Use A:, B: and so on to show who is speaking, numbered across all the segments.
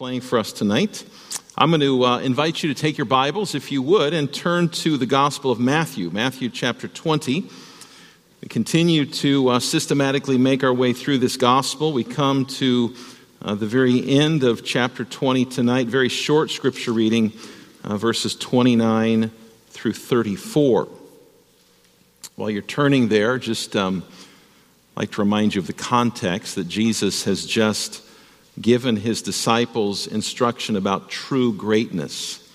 A: playing for us tonight. I'm going to uh, invite you to take your Bibles, if you would, and turn to the Gospel of Matthew, Matthew chapter 20. We continue to uh, systematically make our way through this Gospel. We come to uh, the very end of chapter 20 tonight, very short scripture reading, uh, verses 29 through 34. While you're turning there, just um, like to remind you of the context that Jesus has just given his disciples instruction about true greatness.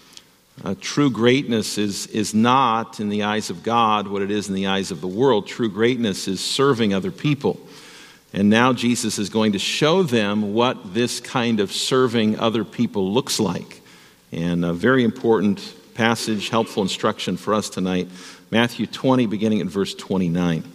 A: Uh, true greatness is, is not, in the eyes of God, what it is in the eyes of the world. True greatness is serving other people. And now Jesus is going to show them what this kind of serving other people looks like. And a very important passage, helpful instruction for us tonight Matthew 20, beginning at verse 29.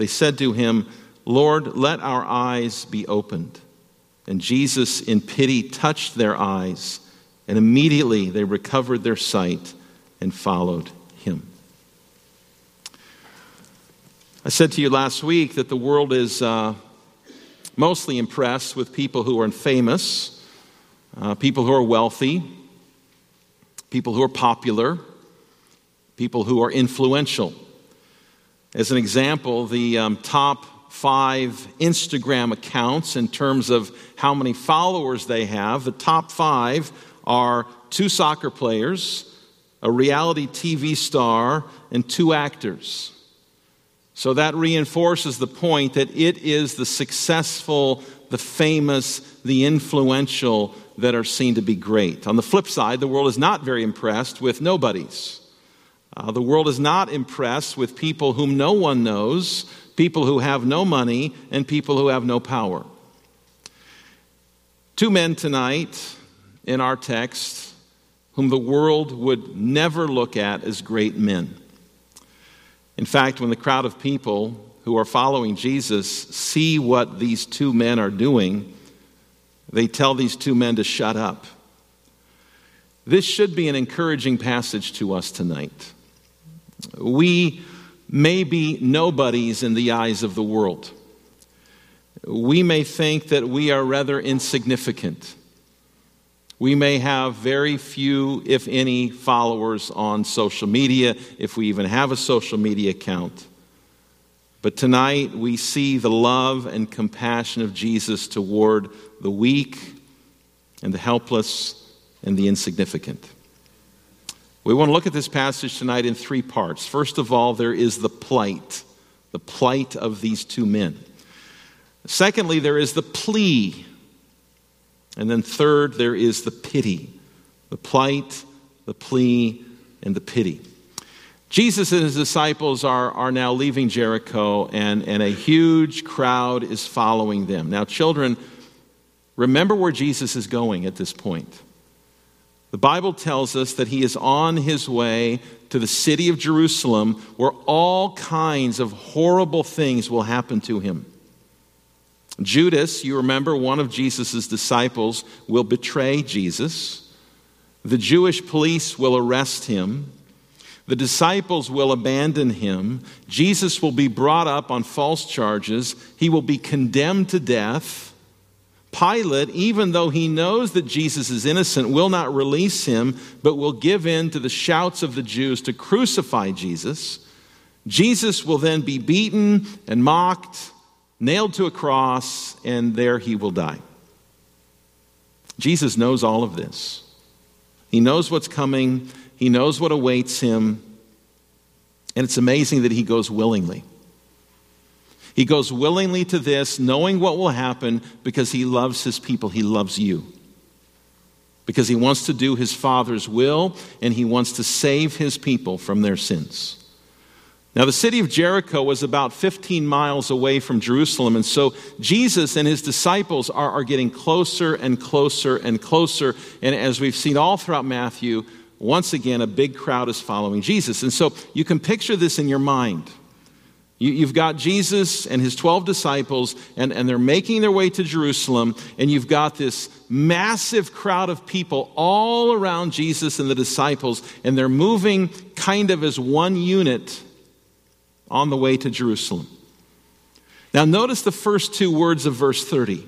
A: They said to him, Lord, let our eyes be opened. And Jesus, in pity, touched their eyes, and immediately they recovered their sight and followed him. I said to you last week that the world is uh, mostly impressed with people who are famous, uh, people who are wealthy, people who are popular, people who are influential. As an example, the um, top five Instagram accounts in terms of how many followers they have, the top five are two soccer players, a reality TV star, and two actors. So that reinforces the point that it is the successful, the famous, the influential that are seen to be great. On the flip side, the world is not very impressed with nobodies. Uh, the world is not impressed with people whom no one knows, people who have no money, and people who have no power. Two men tonight in our text whom the world would never look at as great men. In fact, when the crowd of people who are following Jesus see what these two men are doing, they tell these two men to shut up. This should be an encouraging passage to us tonight. We may be nobodies in the eyes of the world. We may think that we are rather insignificant. We may have very few, if any, followers on social media, if we even have a social media account. But tonight we see the love and compassion of Jesus toward the weak and the helpless and the insignificant. We want to look at this passage tonight in three parts. First of all, there is the plight, the plight of these two men. Secondly, there is the plea. And then third, there is the pity. The plight, the plea, and the pity. Jesus and his disciples are, are now leaving Jericho, and, and a huge crowd is following them. Now, children, remember where Jesus is going at this point. The Bible tells us that he is on his way to the city of Jerusalem where all kinds of horrible things will happen to him. Judas, you remember, one of Jesus' disciples, will betray Jesus. The Jewish police will arrest him. The disciples will abandon him. Jesus will be brought up on false charges. He will be condemned to death. Pilate, even though he knows that Jesus is innocent, will not release him, but will give in to the shouts of the Jews to crucify Jesus. Jesus will then be beaten and mocked, nailed to a cross, and there he will die. Jesus knows all of this. He knows what's coming, he knows what awaits him, and it's amazing that he goes willingly. He goes willingly to this, knowing what will happen because he loves his people. He loves you. Because he wants to do his Father's will and he wants to save his people from their sins. Now, the city of Jericho was about 15 miles away from Jerusalem, and so Jesus and his disciples are, are getting closer and closer and closer. And as we've seen all throughout Matthew, once again, a big crowd is following Jesus. And so you can picture this in your mind. You, have got Jesus and his 12 disciples, and, and they're making their way to Jerusalem, and you've got this massive crowd of people all around Jesus and the disciples, and they're moving kind of as one unit on the way to Jerusalem. Now, notice the first two words of verse 30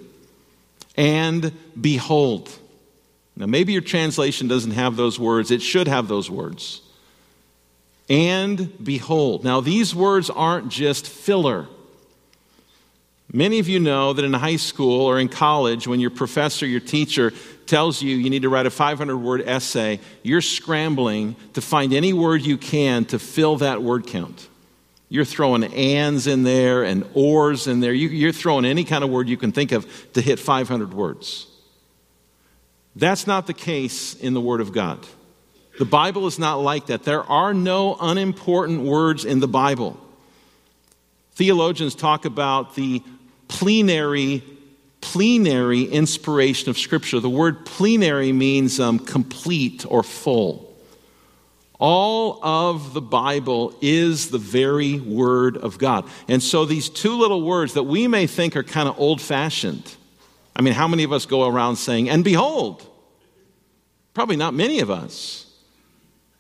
A: and behold. Now, maybe your translation doesn't have those words, it should have those words and behold. Now, these words aren't just filler. Many of you know that in high school or in college, when your professor, your teacher tells you you need to write a 500 word essay, you're scrambling to find any word you can to fill that word count. You're throwing ands in there and ors in there. You, are throwing any kind of word you can think of to hit 500 words. That's not the case in the Word of God. The Bible is not like that. There are no unimportant words in the Bible. Theologians talk about the plenary plenary inspiration of Scripture. The word plenary means um, complete or full. All of the Bible is the very Word of God. And so these two little words that we may think are kind of old fashioned. I mean, how many of us go around saying, and behold? Probably not many of us.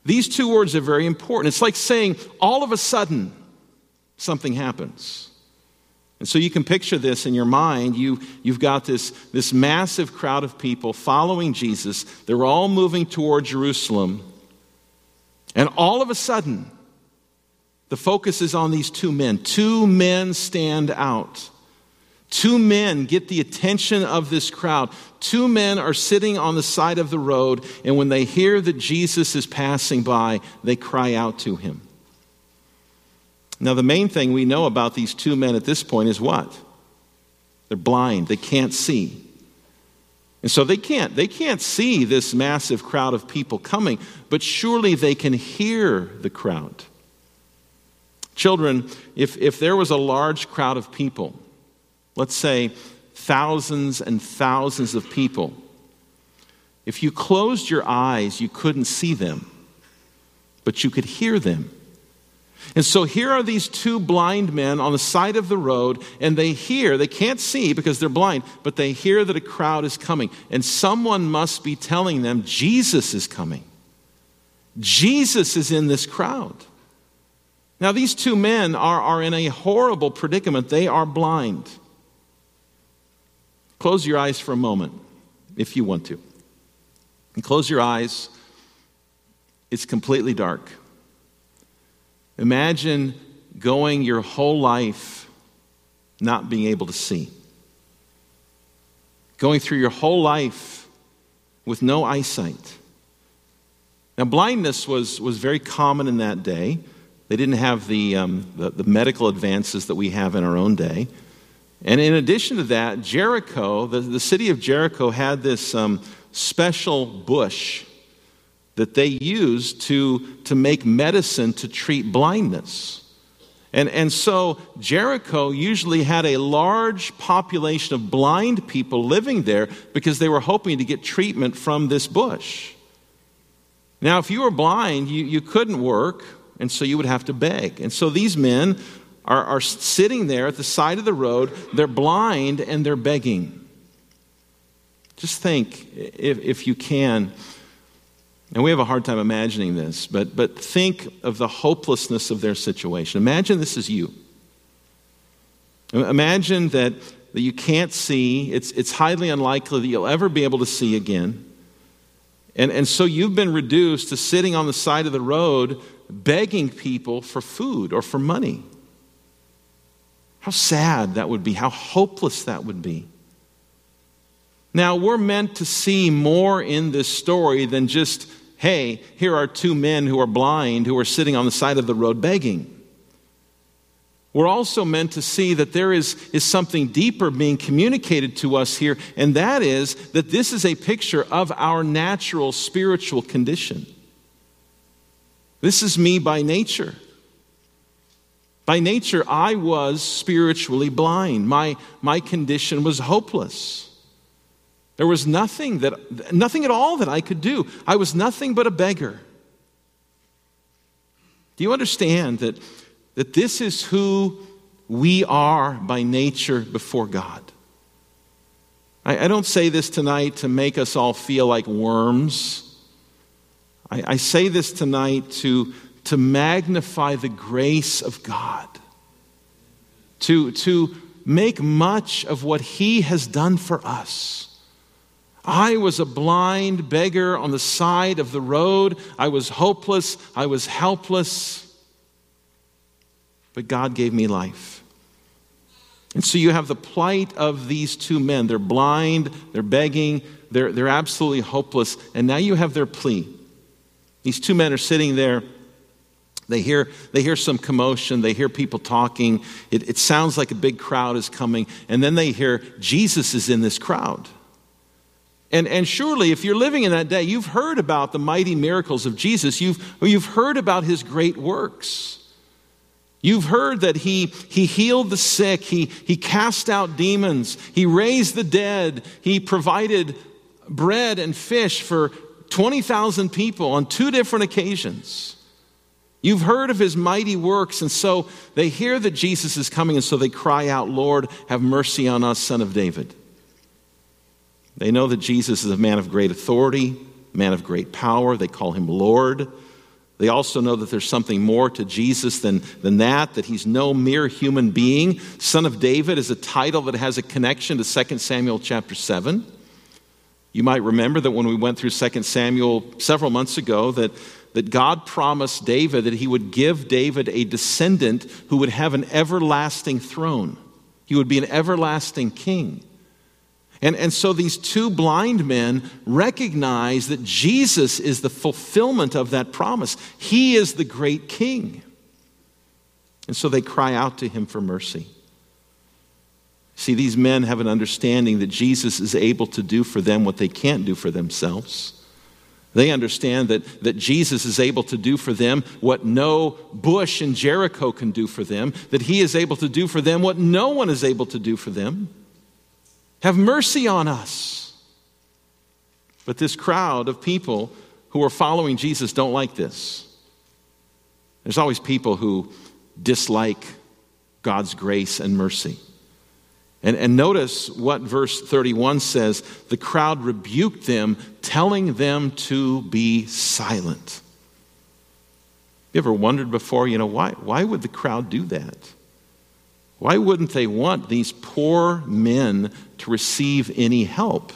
A: These two words are very important. It's like saying, all of a sudden, something happens. And so you can picture this in your mind. You, you've got this, this massive crowd of people following Jesus. They're all moving toward Jerusalem. And all of a sudden, the focus is on these two men. Two men stand out. Two men get the attention of this crowd. Two men are sitting on the side of the road, and when they hear that Jesus is passing by, they cry out to him. Now, the main thing we know about these two men at this point is what? They're blind, they can't see. And so they can't they can't see this massive crowd of people coming, but surely they can hear the crowd. Children, if, if there was a large crowd of people, let's say thousands and thousands of people, if you closed your eyes, you couldn't see them, but you could hear them. And so here are these two blind men on the side of the road, and they hear, they can't see because they're blind, but they hear that a crowd is coming. And someone must be telling them, Jesus is coming. Jesus is in this crowd. Now, these two men are, are in a horrible predicament. They are blind. Close your eyes for a moment if you want to. And close your eyes. It's completely dark. Imagine going your whole life not being able to see. Going through your whole life with no eyesight. Now, blindness was, was very common in that day. They didn't have the, um, the, the medical advances that we have in our own day. And in addition to that, Jericho, the, the city of Jericho, had this um, special bush that they used to, to make medicine to treat blindness. And, and so Jericho usually had a large population of blind people living there because they were hoping to get treatment from this bush. Now, if you were blind, you, you couldn't work, and so you would have to beg. And so these men are, are sitting there at the side of the road. They're blind and they're begging. Just think, if, if you can, and we have a hard time imagining this, but, but think of the hopelessness of their situation. Imagine this is you. Imagine that, that you can't see, it's, it's highly unlikely that you'll ever be able to see again. And, and so you've been reduced to sitting on the side of the road begging people for food or for money. How sad that would be, how hopeless that would be. Now, we're meant to see more in this story than just, hey, here are two men who are blind who are sitting on the side of the road begging. We're also meant to see that there is, is something deeper being communicated to us here, and that is that this is a picture of our natural spiritual condition. This is me by nature. By nature, I was spiritually blind. My, my condition was hopeless. There was nothing, that, nothing at all that I could do. I was nothing but a beggar. Do you understand that, that this is who we are by nature before God? I, I don't say this tonight to make us all feel like worms. I, I say this tonight to, to magnify the grace of God, to, to make much of what He has done for us. I was a blind beggar on the side of the road. I was hopeless. I was helpless. But God gave me life. And so you have the plight of these two men. They're blind, they're begging, they're, they're absolutely hopeless. And now you have their plea. These two men are sitting there. They hear, they hear some commotion. They hear people talking. It, it sounds like a big crowd is coming. And then they hear Jesus is in this crowd. And, and surely, if you're living in that day, you've heard about the mighty miracles of Jesus. You've, you've heard about his great works. You've heard that he, he healed the sick, he, he cast out demons, he raised the dead, he provided bread and fish for 20,000 people on two different occasions. You've heard of his mighty works, and so they hear that Jesus is coming, and so they cry out, Lord, have mercy on us, son of David. They know that Jesus is a man of great authority, man of great power. They call him Lord. They also know that there's something more to Jesus than, than that, that he's no mere human being. Son of David is a title that has a connection to 2 Samuel chapter 7. You might remember that when we went through 2 Samuel several months ago, that, that God promised David that he would give David a descendant who would have an everlasting throne. He would be an everlasting king. And, and so these two blind men recognize that Jesus is the fulfillment of that promise. He is the great king. And so they cry out to him for mercy. See, these men have an understanding that Jesus is able to do for them what they can't do for themselves. They understand that, that Jesus is able to do for them what no bush in Jericho can do for them, that he is able to do for them what no one is able to do for them. Have mercy on us. But this crowd of people who are following Jesus don't like this. There's always people who dislike God's grace and mercy. And, and notice what verse 31 says the crowd rebuked them, telling them to be silent. You ever wondered before, you know, why, why would the crowd do that? Why wouldn't they want these poor men to receive any help?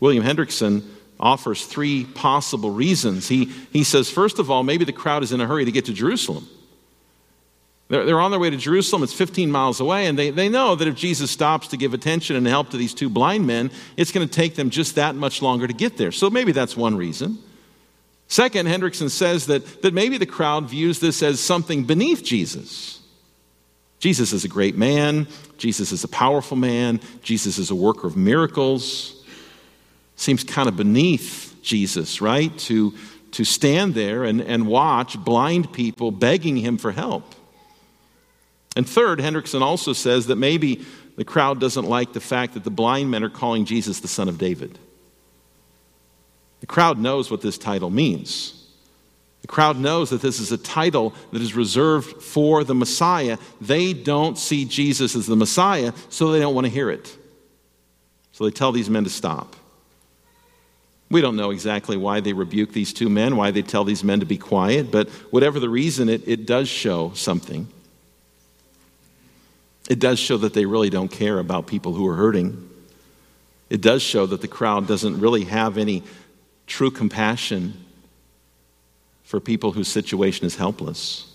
A: William Hendriksen offers three possible reasons. He, he says, first of all, maybe the crowd is in a hurry to get to Jerusalem. They're, they're on their way to Jerusalem, it's 15 miles away, and they, they know that if Jesus stops to give attention and help to these two blind men, it's going to take them just that much longer to get there. So maybe that's one reason. Second, Hendriksen says that, that maybe the crowd views this as something beneath Jesus. Jesus is a great man. Jesus is a powerful man. Jesus is a worker of miracles. Seems kind of beneath Jesus, right? To, to stand there and, and watch blind people begging him for help. And third, Hendriksen also says that maybe the crowd doesn't like the fact that the blind men are calling Jesus the Son of David. The crowd knows what this title means. The crowd knows that this is a title that is reserved for the Messiah. They don't see Jesus as the Messiah, so they don't want to hear it. So they tell these men to stop. We don't know exactly why they rebuke these two men, why they tell these men to be quiet, but whatever the reason, it, it does show something. It does show that they really don't care about people who are hurting. It does show that the crowd doesn't really have any true compassion for people whose situation is helpless.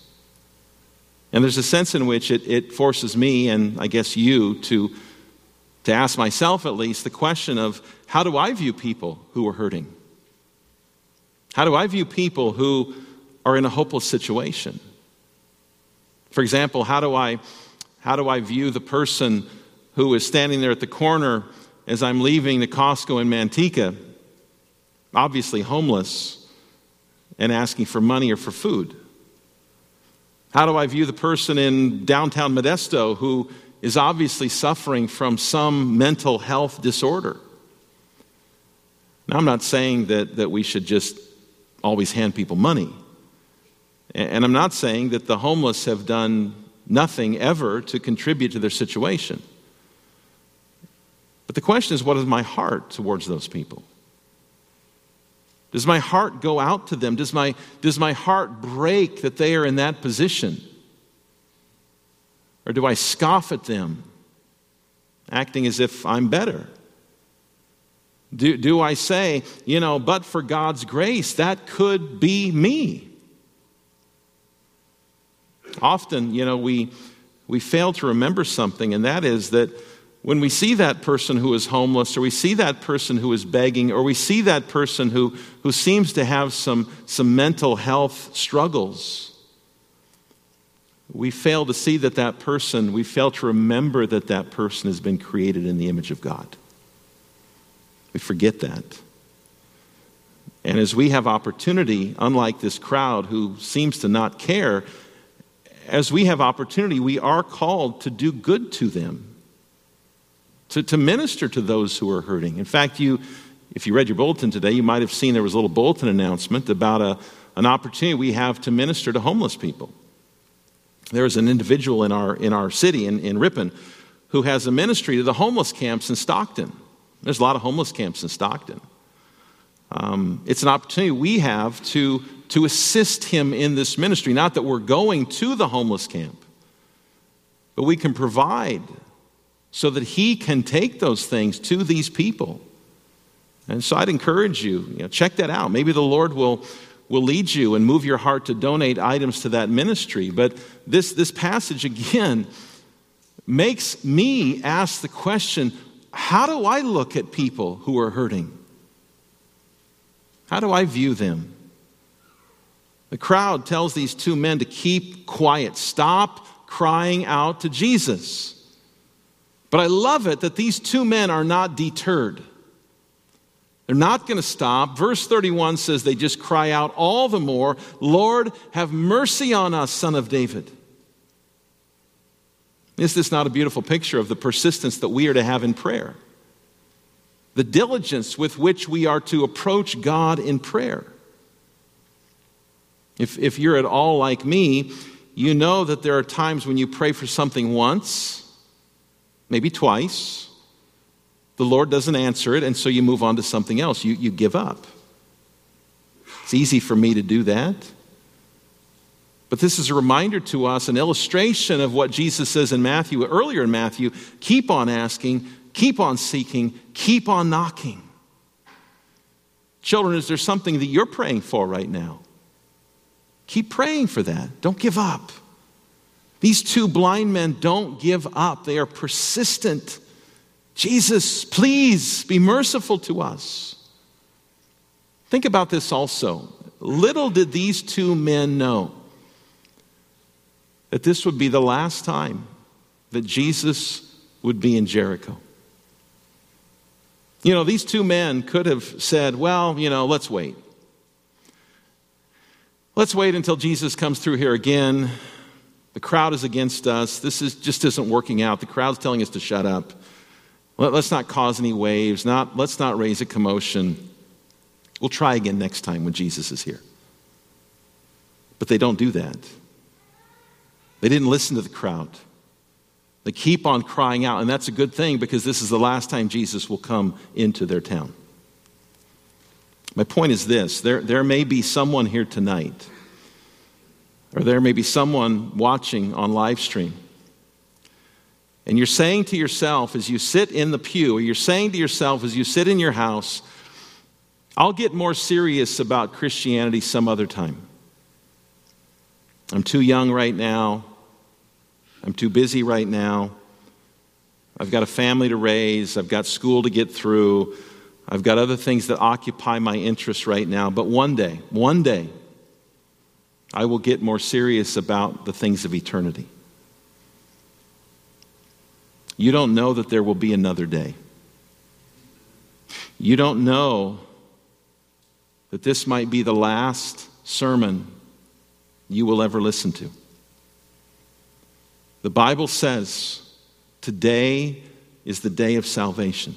A: And there's a sense in which it, it forces me, and I guess you, to, to ask myself at least the question of how do I view people who are hurting? How do I view people who are in a hopeless situation? For example, how do I, how do I view the person who is standing there at the corner as I'm leaving the Costco in Manteca, obviously homeless? and asking for money or for food? How do I view the person in downtown Modesto who is obviously suffering from some mental health disorder? Now, I'm not saying that, that we should just always hand people money. And I'm not saying that the homeless have done nothing ever to contribute to their situation. But the question is what is my heart towards those people? Does my heart go out to them? Does my, does my heart break that they are in that position? Or do I scoff at them, acting as if I'm better? Do, do I say, you know, but for God's grace, that could be me? Often, you know, we, we fail to remember something, and that is that when we see that person who is homeless, or we see that person who is begging, or we see that person who, who seems to have some, some mental health struggles, we fail to see that that person, we fail to remember that that person has been created in the image of God. We forget that. And as we have opportunity, unlike this crowd who seems to not care, as we have opportunity, we are called to do good to them, to, to minister to those who are hurting. In fact, you, if you read your bulletin today, you might have seen there was a little bulletin announcement about a, an opportunity we have to minister to homeless people. There is an individual in our, in our city, in, in Ripon, who has a ministry to the homeless camps in Stockton. There's a lot of homeless camps in Stockton. Um, it's an opportunity we have to, to assist him in this ministry. Not that we're going to the homeless camp, but we can provide so that he can take those things to these people. And so I'd encourage you, you know, check that out. Maybe the Lord will, will lead you and move your heart to donate items to that ministry. But this, this passage, again, makes me ask the question how do I look at people who are hurting? How do I view them? The crowd tells these two men to keep quiet, stop crying out to Jesus. But I love it that these two men are not deterred. They're not going to stop. Verse 31 says they just cry out all the more, Lord, have mercy on us, son of David. Is this not a beautiful picture of the persistence that we are to have in prayer? the diligence with which we are to approach God in prayer. If, if you're at all like me, you know that there are times when you pray for something once, maybe twice, the Lord doesn't answer it, and so you move on to something else. You, you give up. It's easy for me to do that. But this is a reminder to us, an illustration of what Jesus says in Matthew, earlier in Matthew keep on asking, Keep on seeking, keep on knocking. Children, is there something that you're praying for right now? Keep praying for that. Don't give up. These two blind men don't give up, they are persistent. Jesus, please be merciful to us. Think about this also. Little did these two men know that this would be the last time that Jesus would be in Jericho. You know, these two men could have said, well, you know, let's wait. Let's wait until Jesus comes through here again. The crowd is against us. This is, just isn't working out. The crowd's telling us to shut up. Let, us not cause any waves. Not, let's not raise a commotion. We'll try again next time when Jesus is here. But they don't do that. They didn't listen to the crowd. They keep on crying out, and that's a good thing because this is the last time Jesus will come into their town. My point is this there, there may be someone here tonight, or there may be someone watching on live stream, and you're saying to yourself as you sit in the pew, or you're saying to yourself as you sit in your house, I'll get more serious about Christianity some other time. I'm too young right now. I'm too busy right now. I've got a family to raise. I've got school to get through. I've got other things that occupy my interest right now. But one day, one day, I will get more serious about the things of eternity. You don't know that there will be another day. You don't know that this might be the last sermon you will ever listen to. The Bible says today is the day of salvation.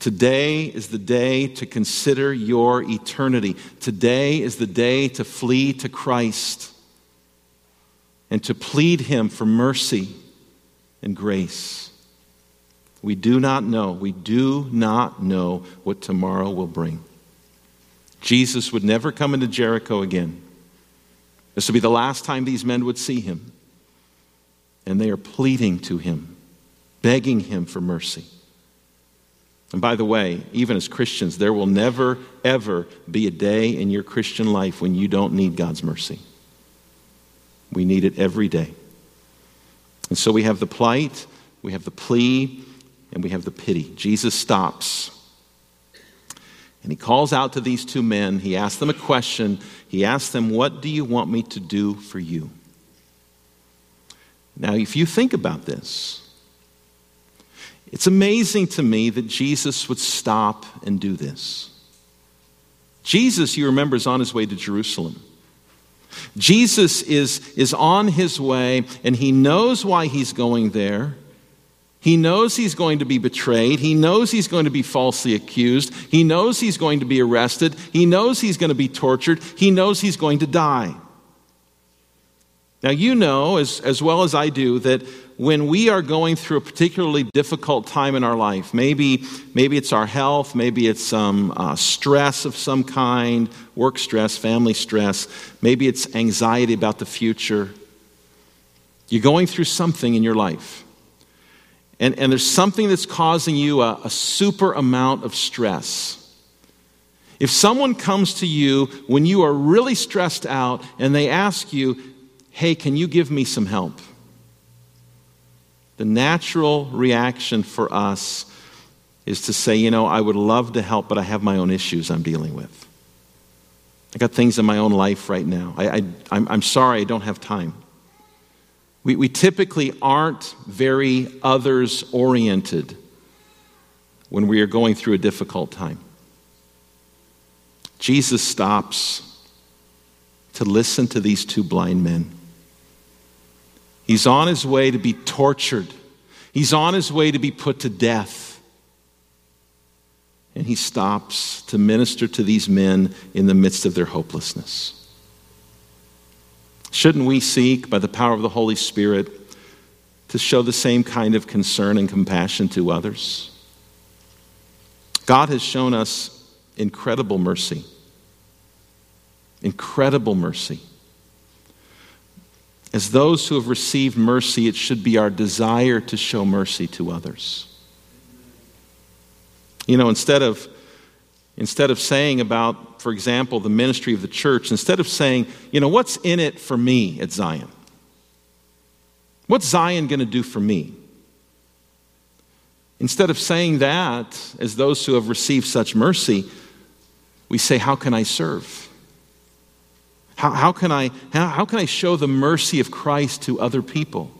A: Today is the day to consider your eternity. Today is the day to flee to Christ and to plead Him for mercy and grace. We do not know, we do not know what tomorrow will bring. Jesus would never come into Jericho again. This would be the last time these men would see him. And they are pleading to him, begging him for mercy. And by the way, even as Christians, there will never, ever be a day in your Christian life when you don't need God's mercy. We need it every day. And so we have the plight, we have the plea, and we have the pity. Jesus stops. And he calls out to these two men. He asks them a question. He asks them, What do you want me to do for you? Now, if you think about this, it's amazing to me that Jesus would stop and do this. Jesus, you remember, is on his way to Jerusalem. Jesus is, is on his way, and he knows why he's going there. He knows he's going to be betrayed. He knows he's going to be falsely accused. He knows he's going to be arrested. He knows he's going to be tortured. He knows he's going to die. Now, you know as, as well as I do that when we are going through a particularly difficult time in our life, maybe, maybe it's our health, maybe it's some uh, stress of some kind, work stress, family stress, maybe it's anxiety about the future. You're going through something in your life and, and there's something that's causing you a, a super amount of stress. If someone comes to you when you are really stressed out and they ask you, hey, can you give me some help? The natural reaction for us is to say, you know, I would love to help, but I have my own issues I'm dealing with. I got things in my own life right now. I, I, I'm, I'm sorry, I don't have time. We, we typically aren't very others oriented when we are going through a difficult time. Jesus stops to listen to these two blind men. He's on his way to be tortured, he's on his way to be put to death. And he stops to minister to these men in the midst of their hopelessness. Shouldn't we seek, by the power of the Holy Spirit, to show the same kind of concern and compassion to others? God has shown us incredible mercy. Incredible mercy. As those who have received mercy, it should be our desire to show mercy to others. You know, instead of instead of saying about, for example, the ministry of the church, instead of saying, you know, what's in it for me at Zion? What's Zion going to do for me? Instead of saying that, as those who have received such mercy, we say, How can I serve? How, how, can, I, how, how can I show the mercy of Christ to other people?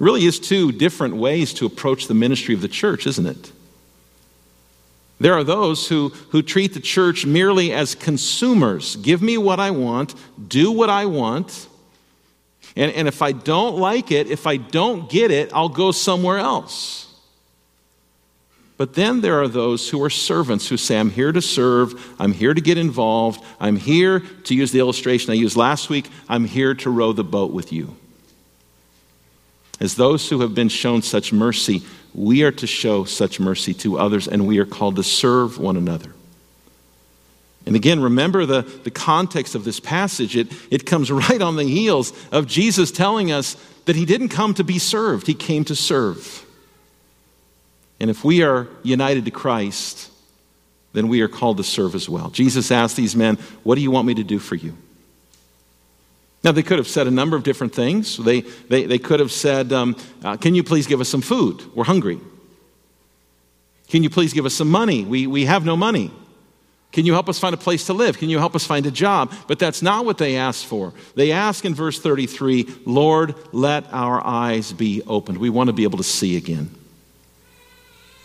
A: It really is two different ways to approach the ministry of the church, isn't it? There are those who, who treat the church merely as consumers. Give me what I want, do what I want, and, and if I don't like it, if I don't get it, I'll go somewhere else. But then there are those who are servants who say, I'm here to serve, I'm here to get involved, I'm here, to use the illustration I used last week, I'm here to row the boat with you. As those who have been shown such mercy, we are to show such mercy to others, and we are called to serve one another. And again, remember the, the context of this passage. It, it comes right on the heels of Jesus telling us that he didn't come to be served, he came to serve. And if we are united to Christ, then we are called to serve as well. Jesus asked these men, What do you want me to do for you? Now, they could have said a number of different things. They, they, they could have said, um, uh, Can you please give us some food? We're hungry. Can you please give us some money? We, we have no money. Can you help us find a place to live? Can you help us find a job? But that's not what they asked for. They ask in verse 33 Lord, let our eyes be opened. We want to be able to see again.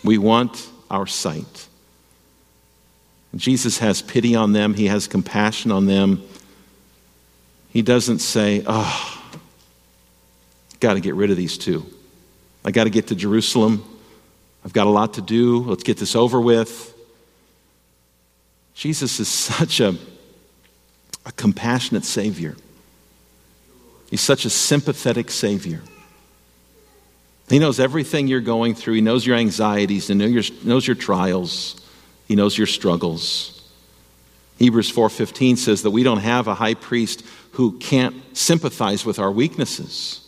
A: We want our sight. Jesus has pity on them, He has compassion on them. He doesn't say, ah, Oh, got to get rid of these two. I got to get to Jerusalem. I've got a lot to do. Let's get this over with. Jesus is such a, a compassionate Savior. He's such a sympathetic Savior. He knows everything you're going through. He knows your anxieties. He knows your, trials. He knows your struggles. Hebrews 4:15 says that we don't have a high priest who can't sympathize with our weaknesses,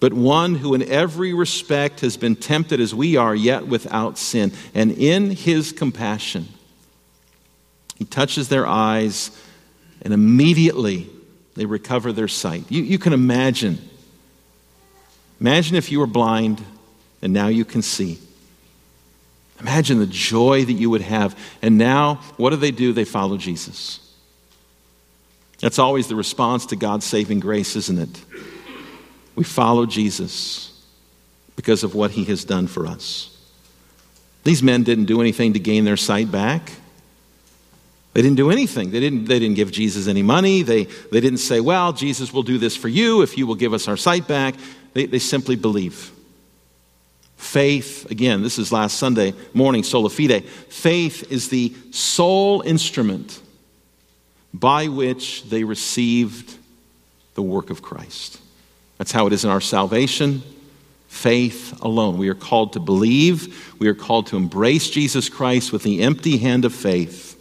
A: but one who in every respect has been tempted as we are, yet without sin. And in his compassion, he touches their eyes, and immediately they recover their sight. You, you can imagine. Imagine if you were blind and now you can see. Imagine the joy that you would have. And now, what do they do? They follow Jesus. That's always the response to God's saving grace, isn't it? We follow Jesus because of what he has done for us. These men didn't do anything to gain their sight back. They didn't do anything. They didn't, they didn't give Jesus any money. They, they didn't say, Well, Jesus will do this for you if you will give us our sight back. They, they simply believe. Faith, again, this is last Sunday morning, sola fide. Faith is the sole instrument by which they received the work of Christ. That's how it is in our salvation. Faith alone. We are called to believe, we are called to embrace Jesus Christ with the empty hand of faith.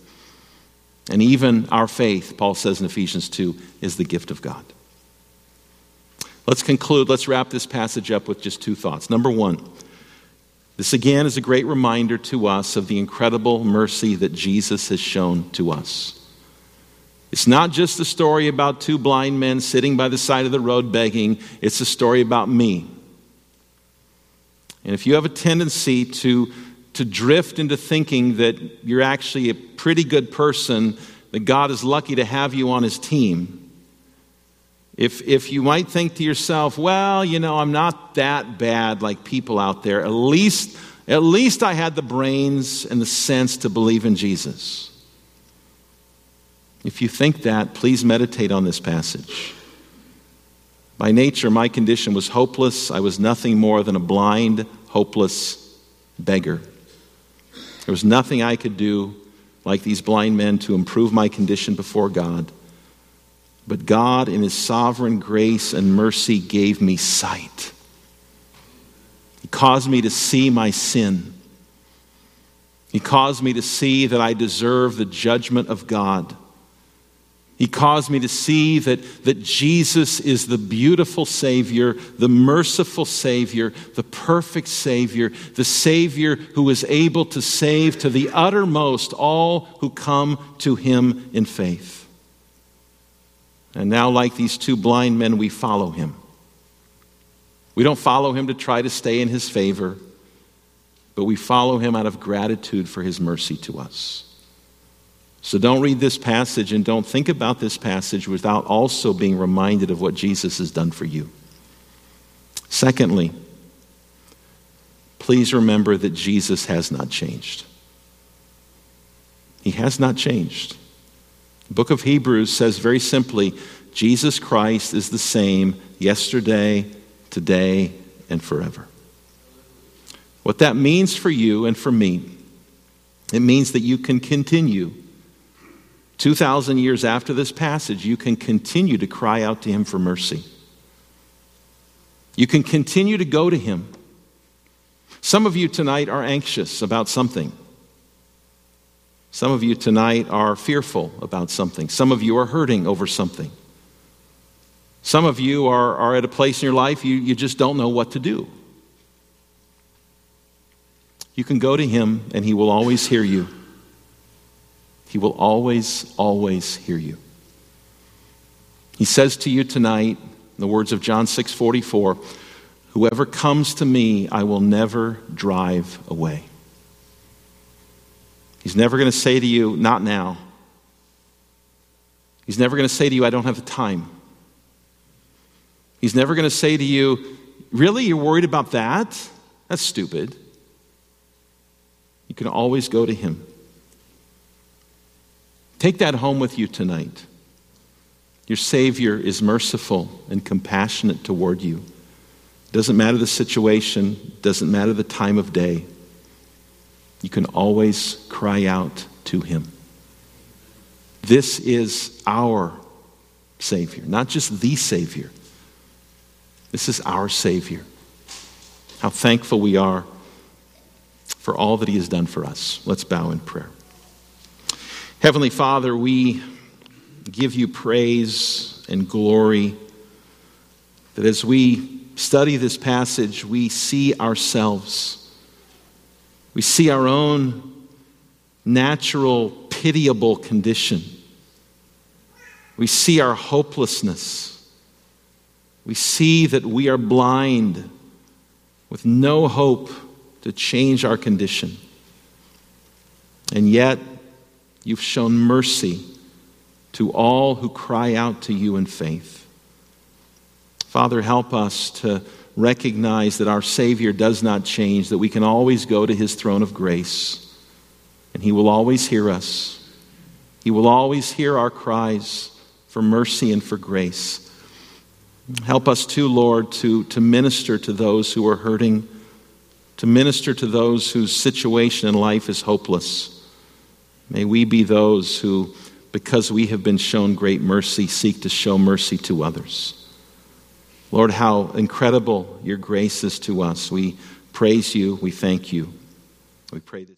A: And even our faith, Paul says in Ephesians 2, is the gift of God. Let's conclude, let's wrap this passage up with just two thoughts. Number one, this again is a great reminder to us of the incredible mercy that Jesus has shown to us. It's not just a story about two blind men sitting by the side of the road begging, it's a story about me. And if you have a tendency to, to drift into thinking that you're actually a pretty good person, that God is lucky to have you on his team, if, if you might think to yourself, well, you know, I'm not that bad like people out there, at least, at least I had the brains and the sense to believe in Jesus. If you think that, please meditate on this passage. By nature, my condition was hopeless. I was nothing more than a blind, hopeless beggar. There was nothing I could do, like these blind men, to improve my condition before God. But God, in His sovereign grace and mercy, gave me sight. He caused me to see my sin. He caused me to see that I deserve the judgment of God. He caused me to see that, that Jesus is the beautiful Savior, the merciful Savior, the perfect Savior, the Savior who is able to save to the uttermost all who come to Him in faith. And now, like these two blind men, we follow him. We don't follow him to try to stay in his favor, but we follow him out of gratitude for his mercy to us. So don't read this passage and don't think about this passage without also being reminded of what Jesus has done for you. Secondly, please remember that Jesus has not changed. He has not changed. The book of Hebrews says very simply Jesus Christ is the same yesterday, today, and forever. What that means for you and for me, it means that you can continue. 2,000 years after this passage, you can continue to cry out to Him for mercy. You can continue to go to Him. Some of you tonight are anxious about something. Some of you tonight are fearful about something. Some of you are hurting over something. Some of you are, are at a place in your life you, you just don't know what to do. You can go to Him and He will always hear you. He will always, always hear you. He says to you tonight, in the words of John 6 44, Whoever comes to me, I will never drive away. He's never going to say to you, Not now. He's never going to say to you, I don't have the time. He's never going to say to you, Really? You're worried about that? That's stupid. You can always go to Him. Take that home with you tonight. Your Savior is merciful and compassionate toward you. Doesn't matter the situation, doesn't matter the time of day. You can always cry out to him. This is our Savior, not just the Savior. This is our Savior. How thankful we are for all that He has done for us. Let's bow in prayer. Heavenly Father, we give you praise and glory that as we study this passage, we see ourselves. We see our own natural, pitiable condition. We see our hopelessness. We see that we are blind with no hope to change our condition. And yet, you've shown mercy to all who cry out to you in faith. Father, help us to recognize that our Savior does not change, that we can always go to his throne of grace, and he will always hear us. He will always hear our cries for mercy and for grace. Help us too, Lord, to, to minister to those who are hurting, to minister to those whose situation in life is hopeless. May we be those who, because we have been shown great mercy, seek to show mercy to others. Lord, how incredible your grace is to us. We praise you. We thank you. We pray this.